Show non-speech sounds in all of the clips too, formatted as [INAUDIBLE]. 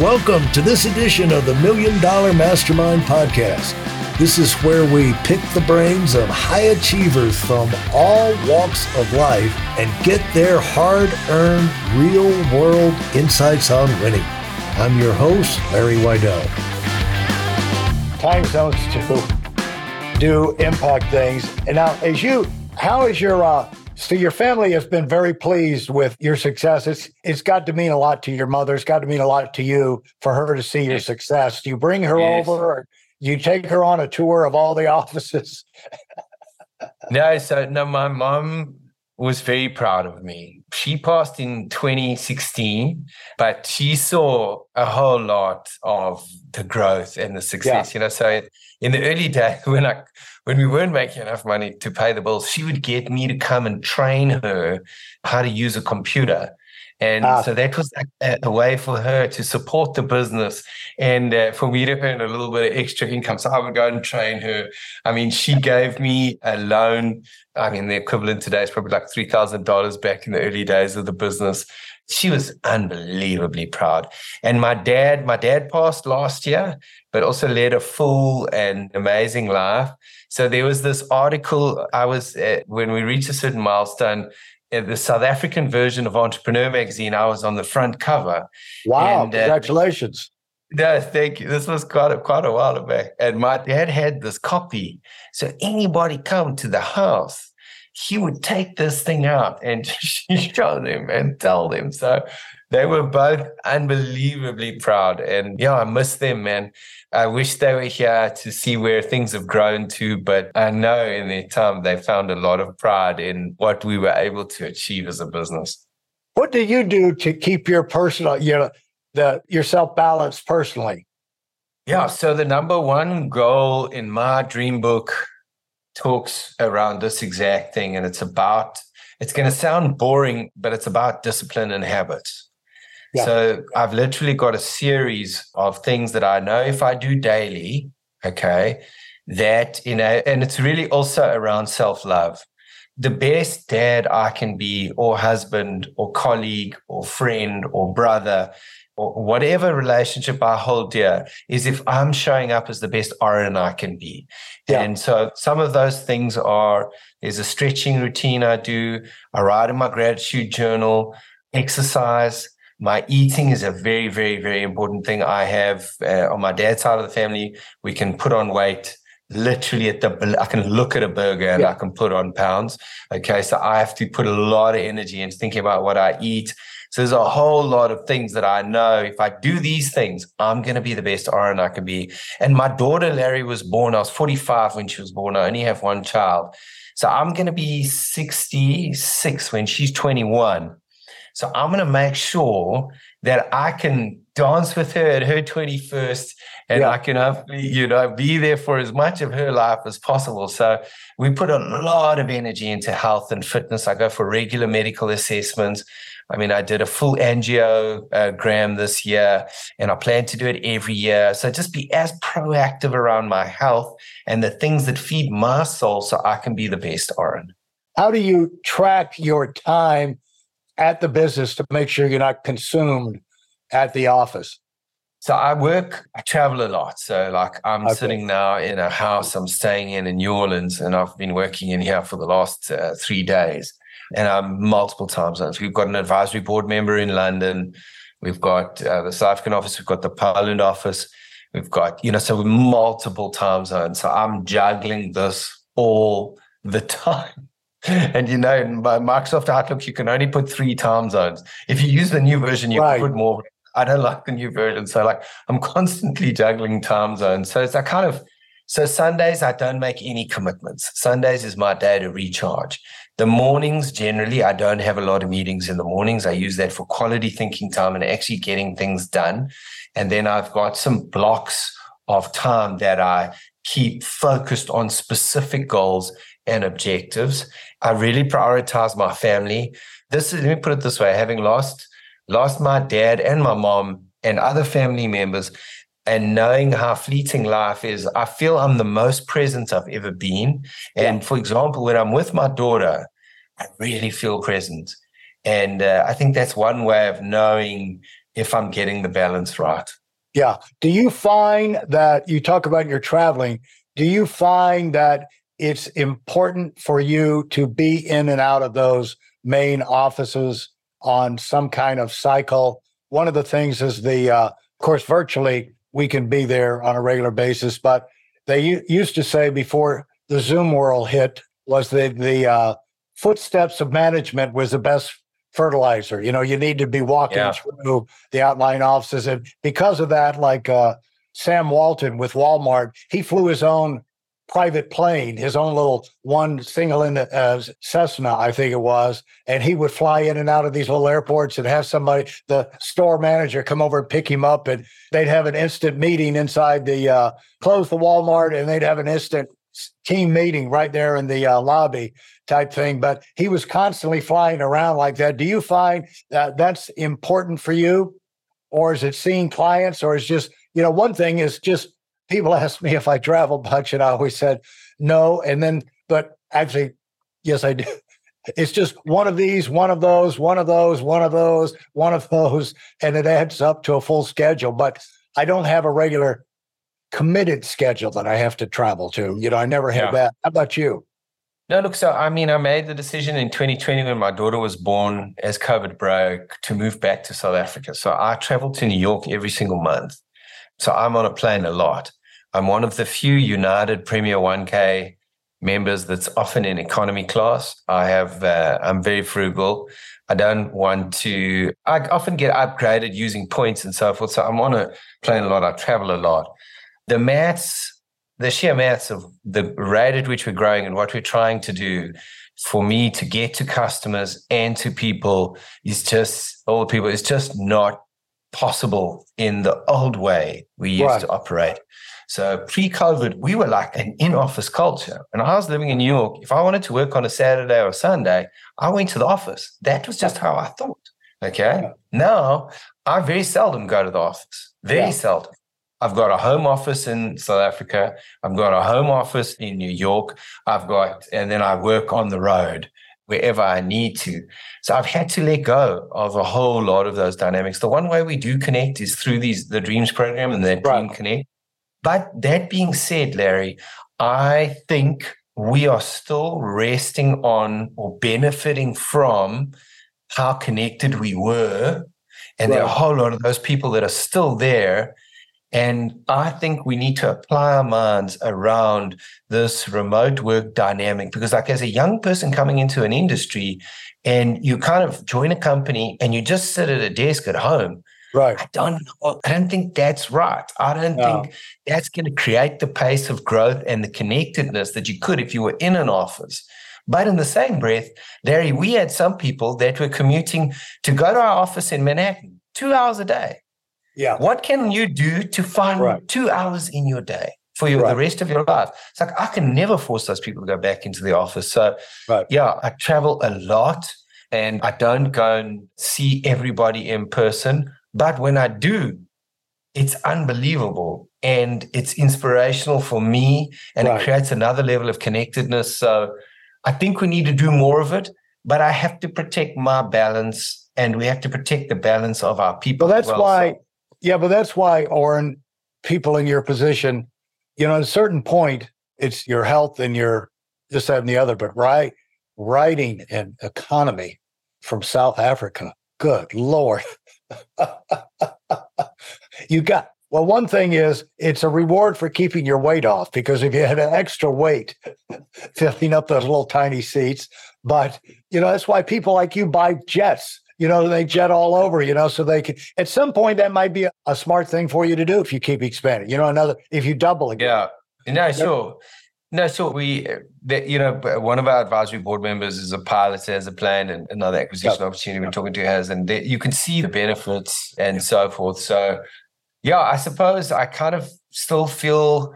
Welcome to this edition of the Million Dollar Mastermind Podcast. This is where we pick the brains of high achievers from all walks of life and get their hard earned, real world insights on winning. I'm your host, Larry Weidel. Time zones to do impact things. And now, as you, how is your uh, so your family has been very pleased with your success. It's it's got to mean a lot to your mother. It's got to mean a lot to you for her to see your success. Do you bring her yes. over? you take her on a tour of all the [LAUGHS] offices? no, so uh, no, my mom was very proud of me. She passed in 2016, but she saw a whole lot of the growth and the success. Yeah. You know, so in the early days [LAUGHS] when I when we weren't making enough money to pay the bills, she would get me to come and train her how to use a computer. And ah. so that was a, a, way for her to support the business and uh, for me to earn a little bit of extra income. So I would go and train her. I mean, she gave me a loan. I mean, the equivalent today is probably like $3,000 back in the early days of the business. She was unbelievably proud. And my dad, my dad passed last year, but also led a full and amazing life. So there was this article I was at, when we reached a certain milestone, the South African version of Entrepreneur magazine, I was on the front cover. Wow! And, uh, congratulations. No, thank you. This was quite a quite a while back, and my dad had this copy. So anybody come to the house, he would take this thing out and [LAUGHS] show them and tell them. So they were both unbelievably proud, and yeah, I miss them, man. I wish they were here to see where things have grown to, but I know in their time they found a lot of pride in what we were able to achieve as a business. What do you do to keep your personal, you know, the yourself balanced personally? Yeah, so the number one goal in my dream book talks around this exact thing, and it's about. It's going to sound boring, but it's about discipline and habits. Yeah. So I've literally got a series of things that I know if I do daily, okay, that, you know, and it's really also around self love. The best dad I can be, or husband, or colleague, or friend, or brother, or whatever relationship I hold dear, is if I'm showing up as the best Orrin I can be. Yeah. And so some of those things are there's a stretching routine I do, I write in my gratitude journal, exercise, my eating is a very, very, very important thing. I have uh, on my dad's side of the family, we can put on weight literally at the, I can look at a burger and yeah. I can put on pounds. Okay. So I have to put a lot of energy into thinking about what I eat. So there's a whole lot of things that I know if I do these things, I'm going to be the best Orrin I can be. And my daughter, Larry, was born, I was 45 when she was born. I only have one child. So I'm going to be 66 when she's 21. So I'm going to make sure that I can dance with her at her 21st and yeah. I can hopefully, you know, be there for as much of her life as possible. So we put a lot of energy into health and fitness. I go for regular medical assessments. I mean, I did a full angiogram uh, this year and I plan to do it every year. So just be as proactive around my health and the things that feed my soul so I can be the best Orrin. How do you track your time at the business to make sure you're not consumed at the office? So I work, I travel a lot. So like I'm okay. sitting now in a house I'm staying in in New Orleans, and I've been working in here for the last uh, three days, and I'm multiple time zones. We've got an advisory board member in London. We've got uh, the South African office. We've got the Poland office. We've got you know so multiple time zones. So I'm juggling this all the [LAUGHS] time. [LAUGHS] and you know, in Microsoft Outlook, you can only put three time zones. If you use the new version, you right. can put more. I don't like the new version. So like I'm constantly juggling time zones. So it's that kind of so Sundays I don't make any commitments. Sundays is my day to recharge. The mornings generally I don't have a lot of meetings in the mornings. I use that for quality thinking time and actually getting things done. And then I've got some blocks of time that I keep focused on specific goals and objectives. I really prioritize my family. This is, let me put it this way, having lost lost my dad and my mom and other family members and knowing how fleeting life is, I feel I'm the most present I've ever been. And yeah. for example, when I'm with my daughter, I really feel present. And uh, I think that's one way of knowing if I'm getting the balance right. Yeah. Do you find that you talk about your traveling? Do you find that it's important for you to be in and out of those main offices on some kind of cycle? One of the things is the, uh, of course, virtually we can be there on a regular basis, but they u- used to say before the Zoom world hit was that the uh, footsteps of management was the best fertilizer. You know, you need to be walking yeah. through the outlying offices. And because of that, like uh, Sam Walton with Walmart, he flew his own private plane, his own little one single in uh, Cessna, I think it was, and he would fly in and out of these little airports and have somebody, the store manager, come over and pick him up, and they'd have an instant meeting inside the uh, close the Walmart, and they'd have an instant team meeting right there in the uh, lobby type thing. But he was constantly flying around like that. Do you find that that's important for you? Or is it seeing clients? Or is just, you know, one thing is just people ask me if I travel much, and I always said no. And then, but actually, yes, I do. [LAUGHS] It's just one of these, one of those, one of those, one of those, one of those, and it adds up to a full schedule. But I don't have a regular committed schedule that I have to travel to. You know, I never have yeah. that. How about you? No, look, so I mean, I made the decision in 2020 when my daughter was born as COVID broke to move back to South Africa. So I travel to New York every single month. So I'm on a plane a lot. I'm one of the few United Premier 1K members that's often in economy class. I have, uh, I'm very frugal. I don't want to, I often get upgraded using points and so forth. So I'm on a plane a lot. I travel a lot the maths, the sheer maths of the rate at which we're growing and what we're trying to do for me to get to customers and to people is just old people is just not possible in the old way we used right. to operate. So pre-COVID, we were like an in-office culture. And I was living in New York. If I wanted to work on a Saturday or Sunday, I went to the office. That was just how I thought. Okay. Yeah. Now I very seldom go to the office. Very yeah. seldom. I've got a home office in South Africa. I've got a home office in New York. I've got, and then I work on the road wherever I need to. So I've had to let go of a whole lot of those dynamics. The one way we do connect is through these the Dreams program and the right. Dream Connect. But that being said, Larry, I think we are still resting on or benefiting from how connected we were. And right. there are a whole lot of those people that are still there and I think we need to apply our minds around this remote work dynamic because, like, as a young person coming into an industry and you kind of join a company and you just sit at a desk at home, right? I don't, I don't think that's right. I don't no. think that's going to create the pace of growth and the connectedness that you could if you were in an office. But in the same breath, Larry, we had some people that were commuting to go to our office in Manhattan two hours a day. Yeah. What can you do to find right. two hours in your day for your, right. the rest of your life? It's like I can never force those people to go back into the office. So, right. yeah, I travel a lot and I don't go and see everybody in person. But when I do, it's unbelievable and it's inspirational for me and it creates another level of connectedness. So, I think we need to do more of it, but I have to protect my balance and we have to protect the balance of our people. Well, that's well. why. So, yeah, but that's why, Orrin, people in your position, you know, at a certain point, it's your health and your this, that, and the other. But right, writing and economy from South Africa, good Lord. You got, well, one thing is it's a reward for keeping your weight off because if you had an extra weight [LAUGHS] filling up those little tiny seats, but you know, that's why people like you buy jets you know, they jet all over, you know, so they can, at some point, that might be a, a smart thing for you to do if you keep expanding, you know, another, if you double again. Yeah. Sure. No, so we, you know, one of our advisory board members is a pilot, has a plan, and another acquisition yep. opportunity we're talking to has, and they, you can see the benefits and so forth. So, yeah, I suppose I kind of still feel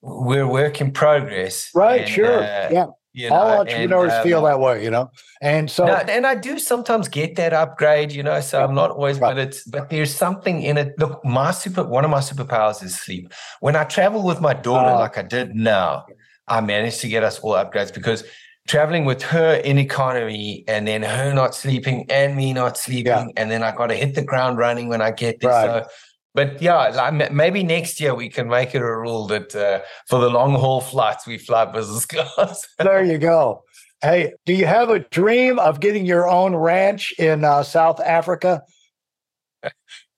we're work in progress. Right. And, sure. Uh, yeah. You know, All entrepreneurs and, um, feel that way, you know. And so, no, and I do sometimes get that upgrade, you know. So I'm not always, right. but it's but there's something in it. Look, my super one of my superpowers is sleep. When I travel with my daughter, uh, like I did now, I managed to get us all upgrades because traveling with her in economy and then her not sleeping and me not sleeping. Yeah. And then I got to hit the ground running when I get there. Right. So, but yeah, like maybe next year we can make it a rule that uh, for the long haul flights, we fly business [LAUGHS] class. there you go. Hey, do you have a dream of getting your own ranch in uh, South Africa? [LAUGHS]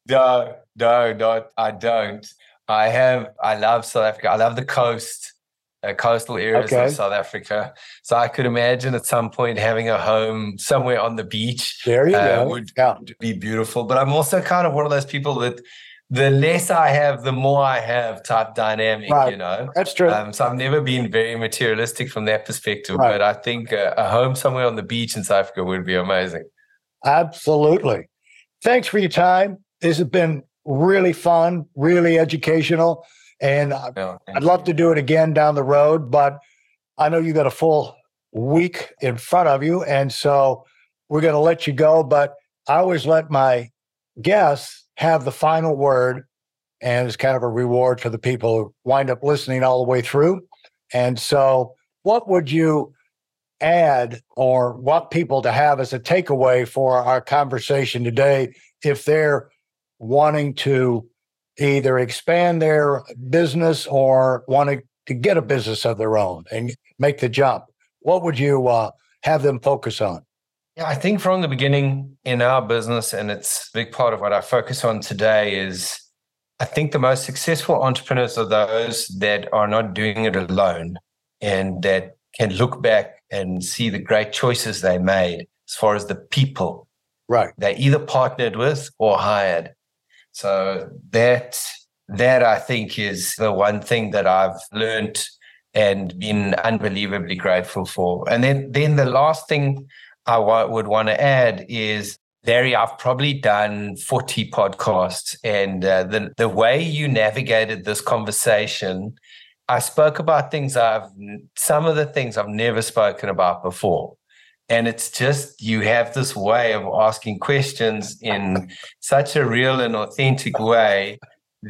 no, no, not. I don't. I have. I love South Africa. I love the coast uh, coastal areas okay. of South Africa. So I could imagine at some point having a home somewhere on the beach. There you uh, go. Would yeah. be beautiful. But I'm also kind of one of those people that the less I have, the more I have type dynamic, right. you know? That's true. Um, so I've never been very materialistic from that perspective. Right. But I think a, a home somewhere on the beach in South Africa would be amazing. Absolutely. Thanks for your time. This has been really fun, really educational. And no, I'd love to do it again down the road, but I know you got a full week in front of you. And so we're going to let you go. But I always let my guests have the final word. And it's kind of a reward for the people who wind up listening all the way through. And so, what would you add or want people to have as a takeaway for our conversation today if they're wanting to either expand their business or wanting to get a business of their own and make the jump, what would you uh, have them focus on? Yeah, I think from the beginning in our business, and it's a big part of what I focus on today, is I think the most successful entrepreneurs are those that are not doing it alone and that can look back and see the great choices they made as far as the people right they either partnered with or hired so that that I think is the one thing that I've learned and been unbelievably grateful for. And then then the last thing I would want to add is Larry, I've probably done 40 podcasts, and uh, the, the way you navigated this conversation, I spoke about things I've, some of the things I've never spoken about before. And it's just you have this way of asking questions in such a real and authentic way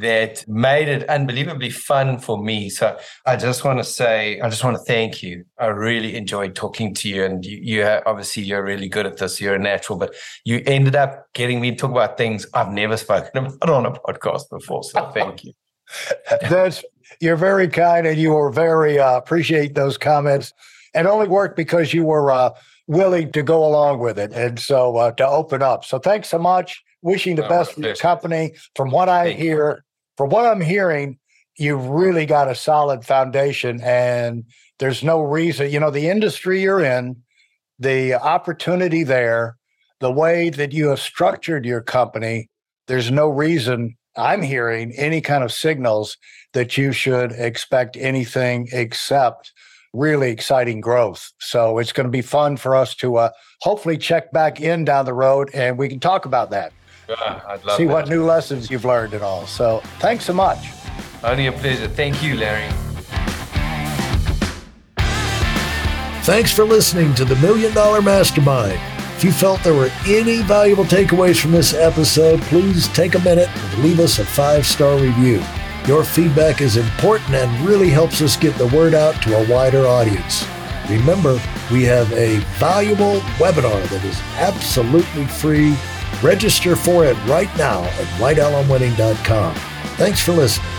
that made it unbelievably fun for me. So I just want to say, I just want to thank you. I really enjoyed talking to you, and you, you obviously you're really good at this. You're a natural, but you ended up getting me to talk about things I've never spoken about on a podcast before. So thank you. [LAUGHS] That's you're very kind, and you were very uh, appreciate those comments. And only worked because you were. Uh, willing to go along with it and so uh, to open up. So thanks so much. Wishing the oh, best for your company. From what I Thank hear. From what I'm hearing, you've really got a solid foundation and there's no reason, you know, the industry you're in, the opportunity there, the way that you have structured your company, there's no reason I'm hearing any kind of signals that you should expect anything except really exciting growth. So it's going to be fun for us to uh, hopefully check back in down the road and we can talk about that. Yeah, I'd love See that. what new lessons you've learned and all. So thanks so much. Only a pleasure. Thank you, Larry. Thanks for listening to the Million Dollar Mastermind. If you felt there were any valuable takeaways from this episode, please take a minute and leave us a five star review. Your feedback is important and really helps us get the word out to a wider audience. Remember, we have a valuable webinar that is absolutely free. Register for it right now at weidelonwinning.com. Thanks for listening.